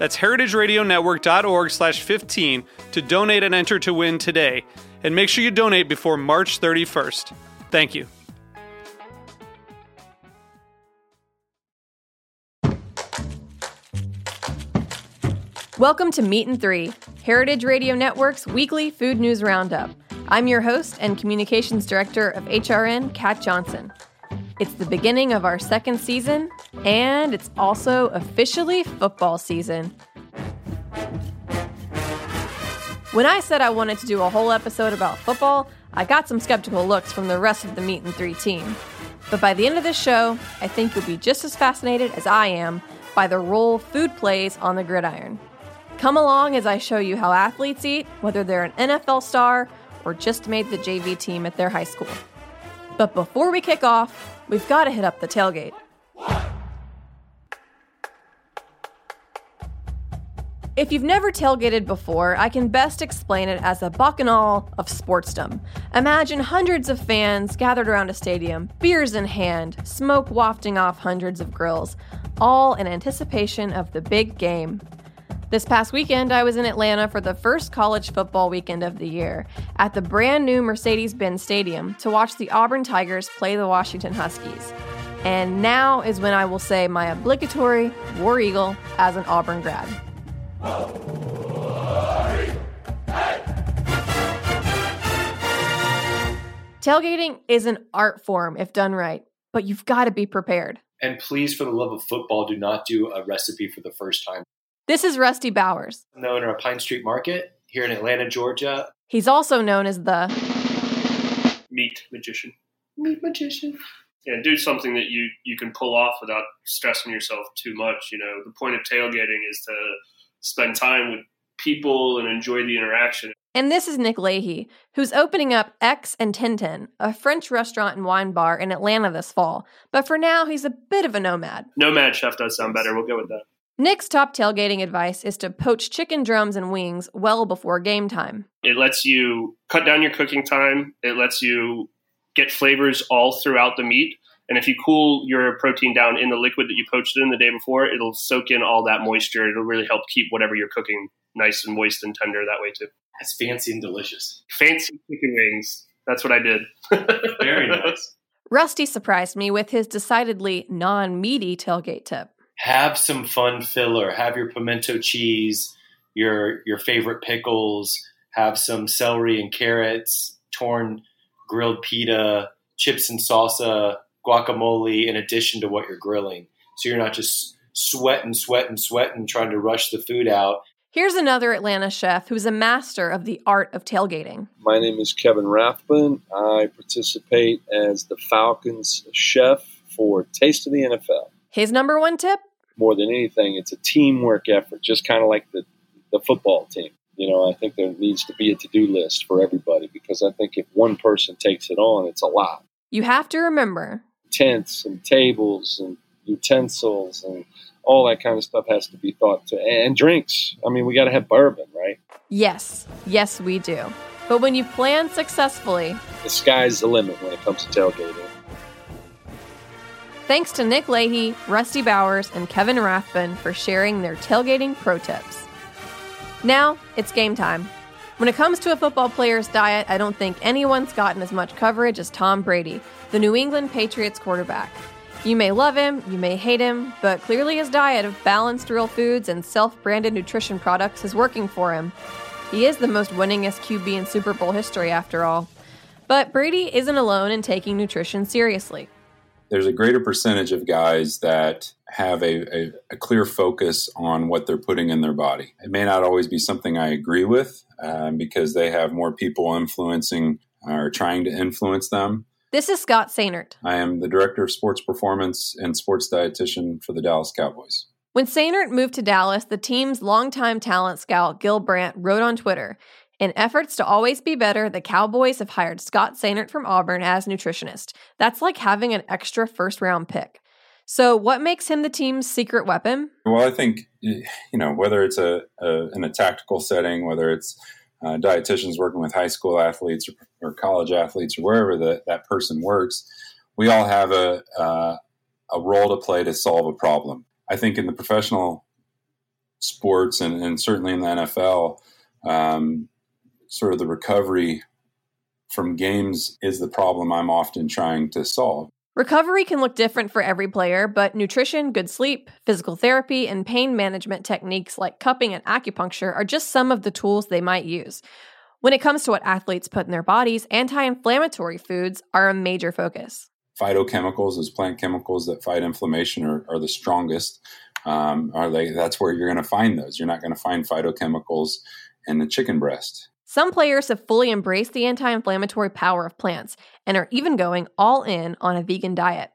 That's heritageradionetwork.org slash 15 to donate and enter to win today. And make sure you donate before March 31st. Thank you. Welcome to Meat and Three, Heritage Radio Network's weekly food news roundup. I'm your host and communications director of HRN, Kat Johnson. It's the beginning of our second season, and it's also officially football season. When I said I wanted to do a whole episode about football, I got some skeptical looks from the rest of the Meat and Three team. But by the end of this show, I think you'll be just as fascinated as I am by the role food plays on the gridiron. Come along as I show you how athletes eat, whether they're an NFL star or just made the JV team at their high school. But before we kick off, we've got to hit up the tailgate. If you've never tailgated before, I can best explain it as a bacchanal of sportsdom. Imagine hundreds of fans gathered around a stadium, beers in hand, smoke wafting off hundreds of grills, all in anticipation of the big game. This past weekend, I was in Atlanta for the first college football weekend of the year at the brand new Mercedes Benz Stadium to watch the Auburn Tigers play the Washington Huskies. And now is when I will say my obligatory War Eagle as an Auburn grad. Tailgating is an art form if done right, but you've got to be prepared. And please, for the love of football, do not do a recipe for the first time. This is Rusty Bowers. I'm the owner of Pine Street Market here in Atlanta, Georgia. He's also known as the meat magician. Meat magician. Yeah, do something that you you can pull off without stressing yourself too much. You know, the point of tailgating is to spend time with people and enjoy the interaction. And this is Nick Leahy, who's opening up Aix and Tintin, a French restaurant and wine bar in Atlanta this fall. But for now, he's a bit of a nomad. Nomad chef does sound better. We'll go with that. Nick's top tailgating advice is to poach chicken drums and wings well before game time. It lets you cut down your cooking time. It lets you get flavors all throughout the meat. And if you cool your protein down in the liquid that you poached it in the day before, it'll soak in all that moisture. It'll really help keep whatever you're cooking nice and moist and tender that way too. That's fancy and delicious. Fancy chicken wings. That's what I did. Very nice. Rusty surprised me with his decidedly non meaty tailgate tip have some fun filler. Have your pimento cheese, your your favorite pickles. Have some celery and carrots, torn grilled pita, chips and salsa, guacamole. In addition to what you're grilling, so you're not just sweating, sweating, sweating, trying to rush the food out. Here's another Atlanta chef who's a master of the art of tailgating. My name is Kevin Rathbun. I participate as the Falcons chef for Taste of the NFL. His number one tip more than anything, it's a teamwork effort, just kind of like the, the football team. You know, I think there needs to be a to do list for everybody because I think if one person takes it on, it's a lot. You have to remember tents and tables and utensils and all that kind of stuff has to be thought to. And drinks. I mean, we got to have bourbon, right? Yes, yes, we do. But when you plan successfully, the sky's the limit when it comes to tailgating. Thanks to Nick Leahy, Rusty Bowers, and Kevin Rathbun for sharing their tailgating pro tips. Now, it's game time. When it comes to a football player's diet, I don't think anyone's gotten as much coverage as Tom Brady, the New England Patriots quarterback. You may love him, you may hate him, but clearly his diet of balanced real foods and self branded nutrition products is working for him. He is the most winningest QB in Super Bowl history, after all. But Brady isn't alone in taking nutrition seriously. There's a greater percentage of guys that have a, a, a, clear focus on what they're putting in their body. It may not always be something I agree with um, because they have more people influencing or trying to influence them. This is Scott Sehnert. I am the director of sports performance and sports dietitian for the Dallas Cowboys. When Sehnert moved to Dallas, the team's longtime talent scout Gil Brandt wrote on Twitter In efforts to always be better, the Cowboys have hired Scott Sehnert from Auburn as nutritionist. That's like having an extra first round pick. So, what makes him the team's secret weapon? Well, I think, you know, whether it's a, a in a tactical setting, whether it's uh, dietitians working with high school athletes or, or college athletes or wherever the, that person works, we all have a, uh, a role to play to solve a problem. I think in the professional sports and, and certainly in the NFL, um, sort of the recovery from games is the problem I'm often trying to solve. Recovery can look different for every player, but nutrition, good sleep, physical therapy, and pain management techniques like cupping and acupuncture are just some of the tools they might use. When it comes to what athletes put in their bodies, anti inflammatory foods are a major focus. Phytochemicals, as plant chemicals that fight inflammation, are, are the strongest. Um, are they? That's where you're going to find those. You're not going to find phytochemicals in the chicken breast. Some players have fully embraced the anti inflammatory power of plants and are even going all in on a vegan diet.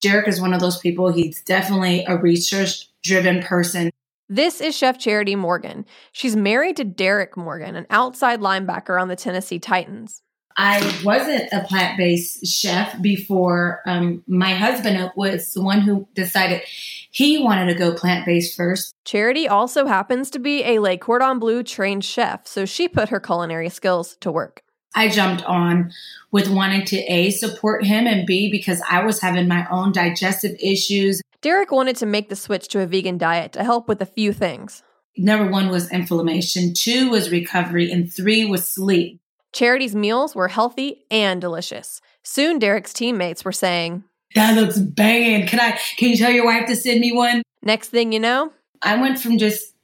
Derrick is one of those people. He's definitely a research driven person. This is Chef Charity Morgan. She's married to Derrick Morgan, an outside linebacker on the Tennessee Titans. I wasn't a plant based chef before um, my husband was the one who decided he wanted to go plant based first. Charity also happens to be a Le Cordon Bleu trained chef, so she put her culinary skills to work. I jumped on with wanting to A, support him, and B, because I was having my own digestive issues. Derrick wanted to make the switch to a vegan diet to help with a few things. Number one was inflammation, two was recovery, and three was sleep. Charity's meals were healthy and delicious. Soon, Derrick's teammates were saying, That looks banging. Can I? Can you tell your wife to send me one? Next thing you know, I went from just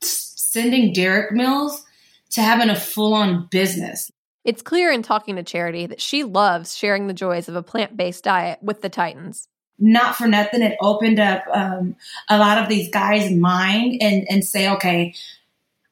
sending Derrick Mills to having a full-on business. It's clear in talking to Charity that she loves sharing the joys of a plant-based diet with the Titans. Not for nothing, it opened up um, a lot of these guys' mind and and say, okay,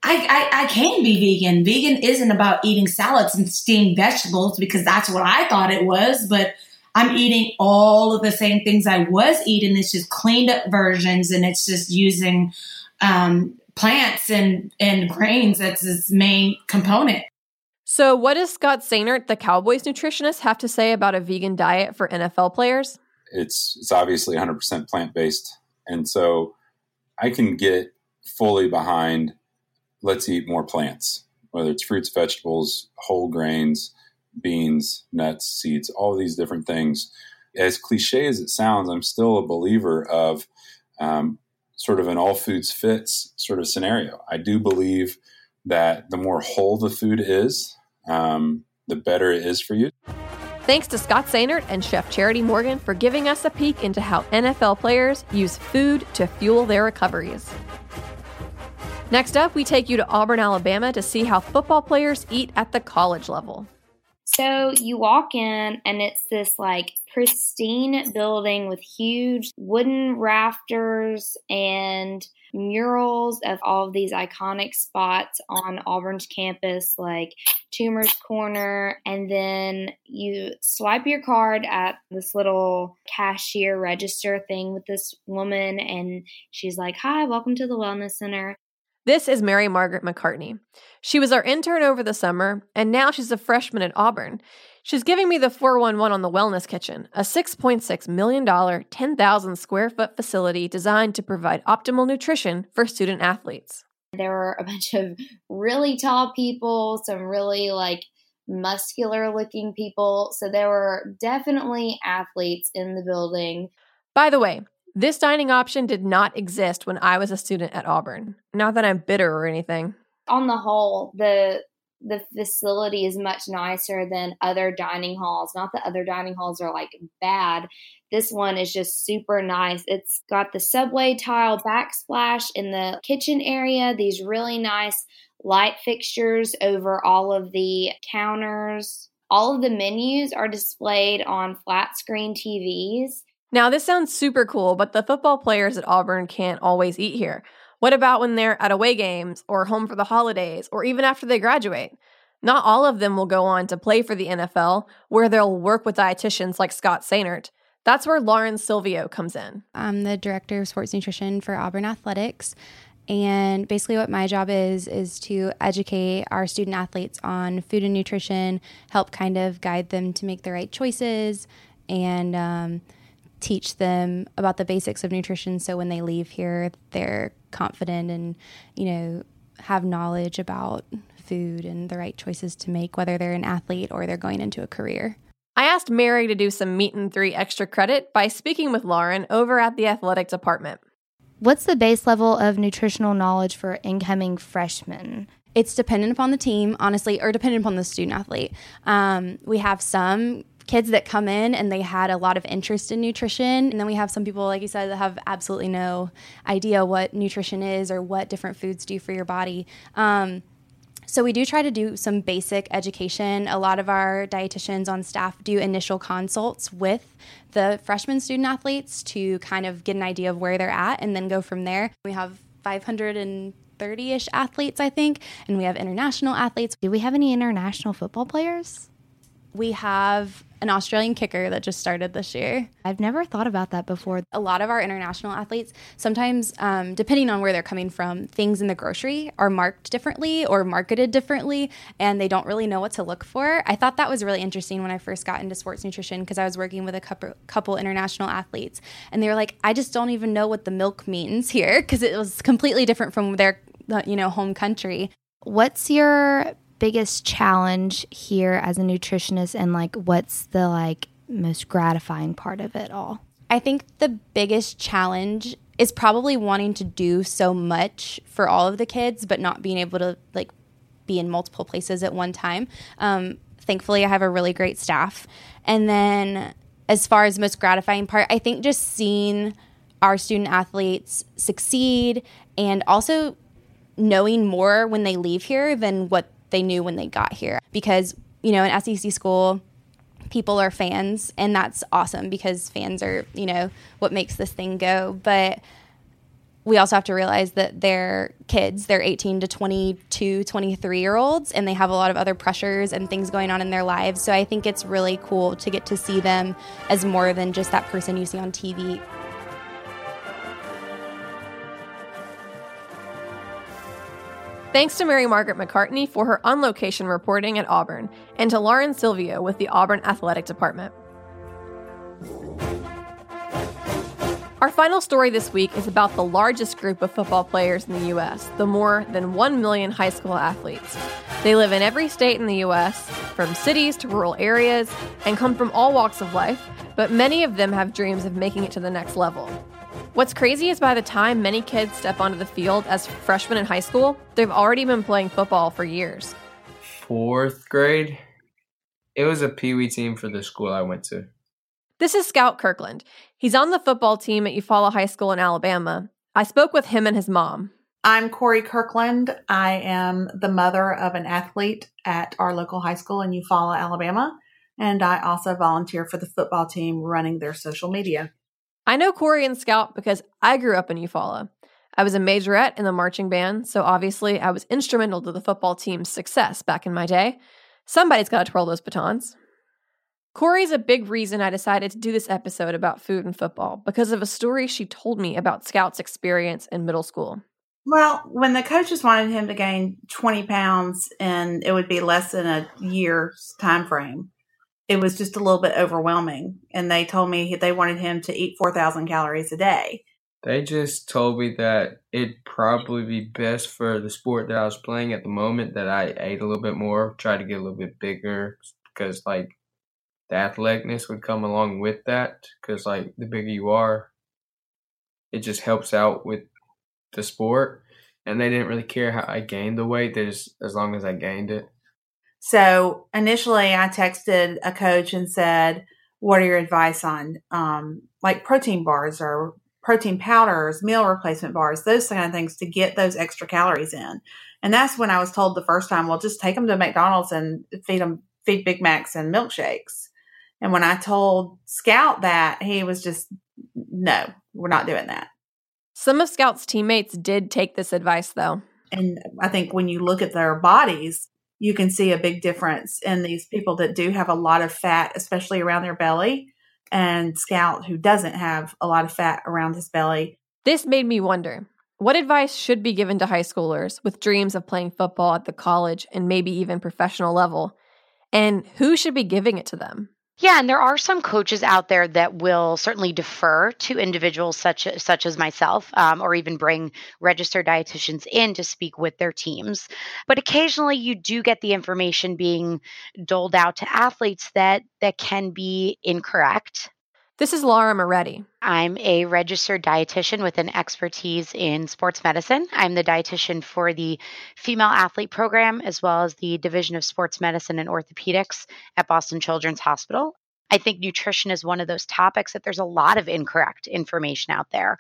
I, I, I can be vegan. Vegan isn't about eating salads and steamed vegetables because that's what I thought it was, but I'm eating all of the same things I was eating. It's just cleaned up versions and it's just using um, plants and, and grains. That's its main component. So, what does Scott Sehnert, the Cowboys nutritionist, have to say about a vegan diet for NFL players? It's it's obviously 100% plant based, and so I can get fully behind let's eat more plants, whether it's fruits, vegetables, whole grains, beans, nuts, seeds, all these different things. As cliche as it sounds, I'm still a believer of um, sort of an all foods fits sort of scenario. I do believe that the more whole the food is, um, the better it is for you. Thanks to Scott Sehnert and Chef Charity Morgan for giving us a peek into how NFL players use food to fuel their recoveries. Next up, we take you to Auburn, Alabama to see how football players eat at the college level. So you walk in, and it's this like pristine building with huge wooden rafters and murals of all of these iconic spots on Auburn's campus, like Toomer's Corner. And then you swipe your card at this little cashier register thing with this woman, and she's like, Hi, welcome to the Wellness Center. This is Mary Margaret McCartney. She was our intern over the summer, and now she's a freshman at Auburn. She's giving me the 411 on the Wellness Kitchen, a $6.6 million, 10,000 square foot facility designed to provide optimal nutrition for student athletes. There were a bunch of really tall people, some really like muscular looking people. So there were definitely athletes in the building. By the way, this dining option did not exist when I was a student at Auburn. Not that I'm bitter or anything. On the whole, the the facility is much nicer than other dining halls. Not that other dining halls are like bad. This one is just super nice. It's got the subway tile backsplash in the kitchen area, these really nice light fixtures over all of the counters. All of the menus are displayed on flat screen TVs. Now, this sounds super cool, but the football players at Auburn can't always eat here. What about when they're at away games or home for the holidays or even after they graduate? Not all of them will go on to play for the NFL, where they'll work with dietitians like Scott Sehnert. That's where Lauren Silvio comes in. I'm the director of sports nutrition for Auburn Athletics. And basically, what my job is, is to educate our student athletes on food and nutrition, help kind of guide them to make the right choices, and um, teach them about the basics of nutrition so when they leave here, they're confident and, you know, have knowledge about food and the right choices to make, whether they're an athlete or they're going into a career. I asked Mary to do some meat and three extra credit by speaking with Lauren over at the athletic department. What's the base level of nutritional knowledge for incoming freshmen? It's dependent upon the team, honestly, or dependent upon the student athlete. Um, we have some kids that come in and they had a lot of interest in nutrition. And then we have some people, like you said, that have absolutely no idea what nutrition is or what different foods do for your body. Um, so we do try to do some basic education. A lot of our dietitians on staff do initial consults with the freshman student athletes to kind of get an idea of where they're at and then go from there. We have 530 ish athletes, I think, and we have international athletes. Do we have any international football players? We have an Australian kicker that just started this year. I've never thought about that before. A lot of our international athletes, sometimes, um, depending on where they're coming from, things in the grocery are marked differently or marketed differently, and they don't really know what to look for. I thought that was really interesting when I first got into sports nutrition because I was working with a couple, couple international athletes, and they were like, I just don't even know what the milk means here because it was completely different from their you know home country. What's your biggest challenge here as a nutritionist and like what's the like most gratifying part of it all? I think the biggest challenge is probably wanting to do so much for all of the kids, but not being able to like be in multiple places at one time. Um, thankfully, I have a really great staff. And then, as far as most gratifying part, I think just seeing our student athletes succeed and also knowing more when they leave here than what they knew when they got here. Because, you know, in SEC school, people are fans, and that's awesome because fans are, you know, what makes this thing go. But we also have to realize that they're kids. They're 18 to 22, 23 year olds, and they have a lot of other pressures and things going on in their lives. So I think it's really cool to get to see them as more than just that person you see on TV. Thanks to Mary Margaret McCartney for her on location reporting at Auburn, and to Lauren Silvio with the Auburn Athletic Department. Our final story this week is about the largest group of football players in the U.S., the more than 1 million high school athletes. They live in every state in the U.S., from cities to rural areas, and come from all walks of life, but many of them have dreams of making it to the next level. What's crazy is by the time many kids step onto the field as freshmen in high school, they've already been playing football for years. Fourth grade, it was a pee wee team for the school I went to. This is Scout Kirkland. He's on the football team at Eufaula High School in Alabama. I spoke with him and his mom. I'm Corey Kirkland. I am the mother of an athlete at our local high school in Eufaula, Alabama, and I also volunteer for the football team running their social media. I know Corey and Scout because I grew up in Eufaula. I was a majorette in the marching band, so obviously I was instrumental to the football team's success back in my day. Somebody's got to twirl those batons. Corey's a big reason I decided to do this episode about food and football because of a story she told me about Scout's experience in middle school. Well, when the coaches wanted him to gain 20 pounds and it would be less than a year's time frame, it was just a little bit overwhelming. And they told me they wanted him to eat 4,000 calories a day. They just told me that it'd probably be best for the sport that I was playing at the moment that I ate a little bit more, try to get a little bit bigger because, like, the athleticness would come along with that because, like, the bigger you are, it just helps out with the sport. And they didn't really care how I gained the weight, they just, as long as I gained it. So initially, I texted a coach and said, "What are your advice on um, like protein bars or protein powders, meal replacement bars, those kind of things to get those extra calories in?" And that's when I was told the first time, "Well, just take them to McDonald's and feed them feed Big Macs and milkshakes. And when I told Scout that, he was just, no, we're not doing that. Some of Scout's teammates did take this advice, though. And I think when you look at their bodies, you can see a big difference in these people that do have a lot of fat, especially around their belly, and Scout, who doesn't have a lot of fat around his belly. This made me wonder what advice should be given to high schoolers with dreams of playing football at the college and maybe even professional level? And who should be giving it to them? Yeah, and there are some coaches out there that will certainly defer to individuals such as, such as myself, um, or even bring registered dietitians in to speak with their teams. But occasionally, you do get the information being doled out to athletes that that can be incorrect. This is Laura Moretti. I'm a registered dietitian with an expertise in sports medicine. I'm the dietitian for the female athlete program as well as the Division of Sports Medicine and Orthopedics at Boston Children's Hospital. I think nutrition is one of those topics that there's a lot of incorrect information out there.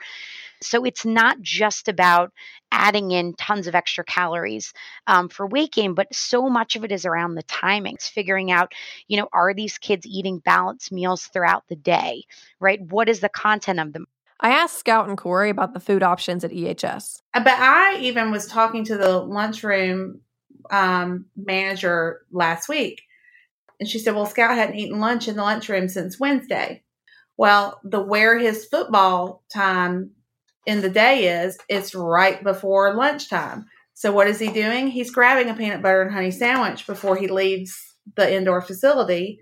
So it's not just about adding in tons of extra calories um, for weight gain, but so much of it is around the timings, figuring out, you know, are these kids eating balanced meals throughout the day, right? What is the content of them? I asked Scout and Corey about the food options at EHS. Uh, but I even was talking to the lunchroom um, manager last week and she said, Well, Scout hadn't eaten lunch in the lunchroom since Wednesday. Well, the where his football time in the day is, it's right before lunchtime. So what is he doing? He's grabbing a peanut butter and honey sandwich before he leaves the indoor facility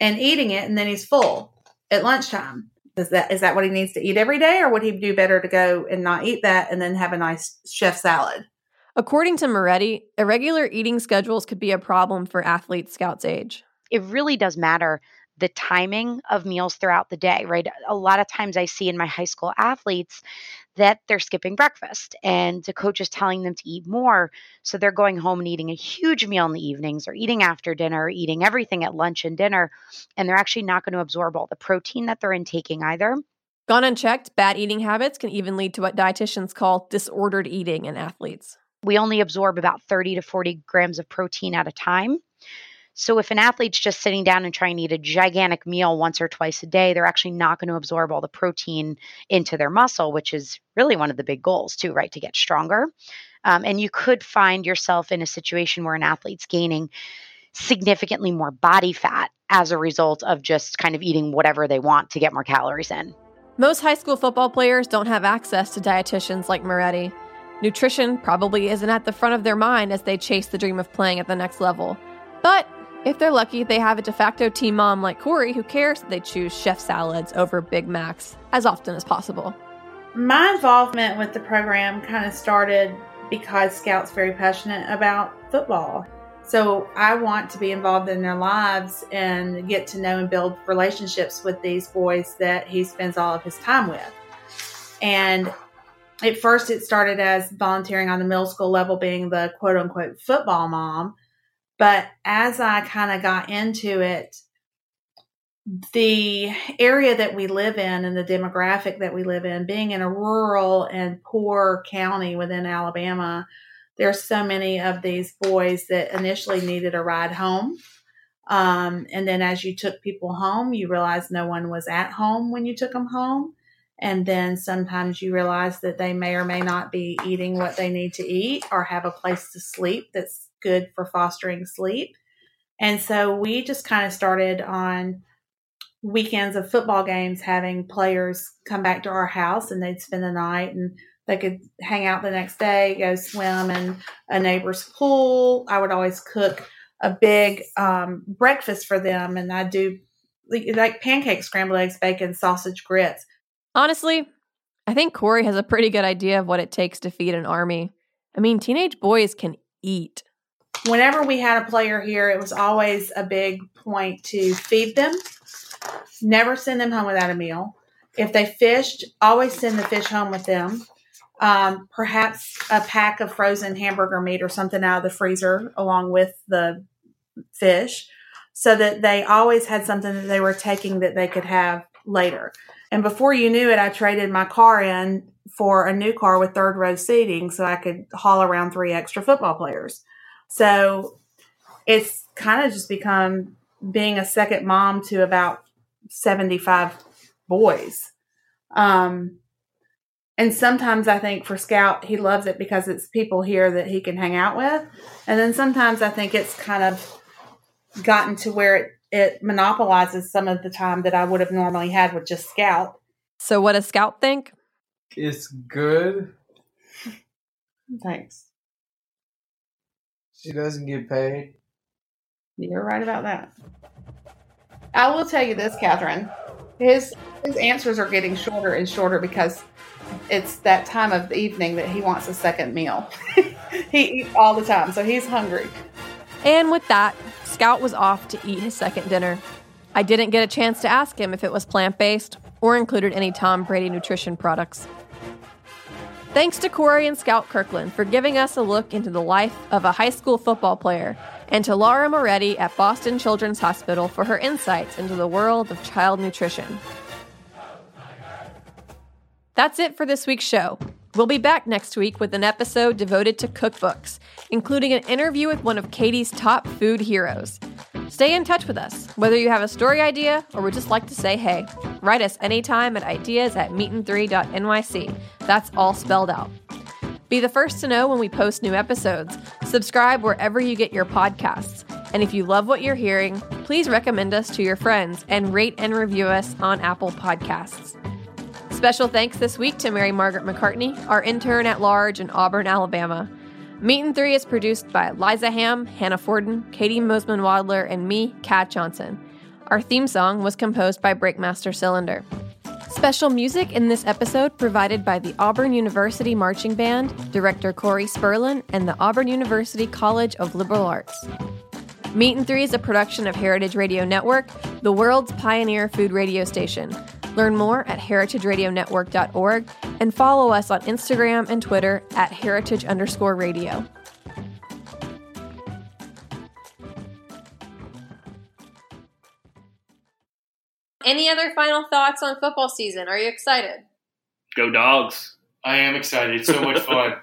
and eating it, and then he's full at lunchtime. Is that is that what he needs to eat every day, or would he do better to go and not eat that and then have a nice chef salad? According to Moretti, irregular eating schedules could be a problem for athletes Scout's age. It really does matter the timing of meals throughout the day, right? A lot of times I see in my high school athletes that they're skipping breakfast and the coach is telling them to eat more. So they're going home and eating a huge meal in the evenings or eating after dinner, or eating everything at lunch and dinner. And they're actually not going to absorb all the protein that they're intaking either. Gone unchecked, bad eating habits can even lead to what dietitians call disordered eating in athletes. We only absorb about 30 to 40 grams of protein at a time. So if an athlete's just sitting down and trying to eat a gigantic meal once or twice a day, they're actually not going to absorb all the protein into their muscle, which is really one of the big goals, too, right? To get stronger. Um, and you could find yourself in a situation where an athlete's gaining significantly more body fat as a result of just kind of eating whatever they want to get more calories in. Most high school football players don't have access to dietitians like Moretti. Nutrition probably isn't at the front of their mind as they chase the dream of playing at the next level. But if they're lucky, they have a de facto team mom like Corey who cares that they choose chef salads over Big Macs as often as possible. My involvement with the program kind of started because Scout's very passionate about football. So I want to be involved in their lives and get to know and build relationships with these boys that he spends all of his time with. And at first, it started as volunteering on the middle school level, being the quote unquote football mom. But as I kind of got into it, the area that we live in and the demographic that we live in, being in a rural and poor county within Alabama, there's so many of these boys that initially needed a ride home. Um, and then as you took people home, you realized no one was at home when you took them home. And then sometimes you realize that they may or may not be eating what they need to eat or have a place to sleep that's good for fostering sleep. And so we just kind of started on weekends of football games having players come back to our house and they'd spend the night and they could hang out the next day, go swim in a neighbor's pool. I would always cook a big um, breakfast for them and I'd do like pancakes, scrambled eggs, bacon, sausage, grits. Honestly, I think Corey has a pretty good idea of what it takes to feed an army. I mean, teenage boys can eat whenever we had a player here, it was always a big point to feed them, never send them home without a meal. If they fished, always send the fish home with them. Um, perhaps a pack of frozen hamburger meat or something out of the freezer along with the fish so that they always had something that they were taking that they could have later. And before you knew it, I traded my car in for a new car with third row seating so I could haul around three extra football players. So it's kind of just become being a second mom to about 75 boys. Um, and sometimes I think for Scout, he loves it because it's people here that he can hang out with. And then sometimes I think it's kind of gotten to where it, it monopolizes some of the time that I would have normally had with just Scout. So, what does Scout think? It's good. Thanks. She doesn't get paid. You're right about that. I will tell you this, Catherine. His his answers are getting shorter and shorter because it's that time of the evening that he wants a second meal. he eats all the time, so he's hungry. And with that, Scout was off to eat his second dinner. I didn't get a chance to ask him if it was plant based or included any Tom Brady nutrition products. Thanks to Corey and Scout Kirkland for giving us a look into the life of a high school football player, and to Laura Moretti at Boston Children's Hospital for her insights into the world of child nutrition. That's it for this week's show. We'll be back next week with an episode devoted to cookbooks, including an interview with one of Katie's top food heroes. Stay in touch with us, whether you have a story idea or would just like to say hey. Write us anytime at ideas at meetin3.nyc. That's all spelled out. Be the first to know when we post new episodes. Subscribe wherever you get your podcasts. And if you love what you're hearing, please recommend us to your friends and rate and review us on Apple Podcasts. Special thanks this week to Mary Margaret McCartney, our intern at large in Auburn, Alabama. Meat and Three is produced by Liza Ham, Hannah Forden, Katie Mosman Wadler, and me, Kat Johnson. Our theme song was composed by Breakmaster Cylinder. Special music in this episode provided by the Auburn University Marching Band, director Corey Spurlin, and the Auburn University College of Liberal Arts. Meat and Three is a production of Heritage Radio Network, the world's pioneer food radio station. Learn more at heritageradionetwork.org and follow us on Instagram and Twitter at heritage underscore radio. Any other final thoughts on football season? Are you excited? Go dogs. I am excited. It's so much fun.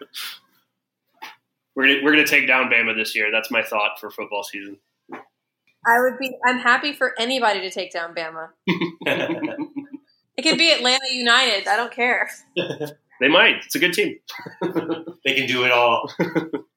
We're gonna we're gonna take down Bama this year. That's my thought for football season. I would be. I'm happy for anybody to take down Bama. It could be Atlanta United. I don't care. They might. It's a good team. they can do it all.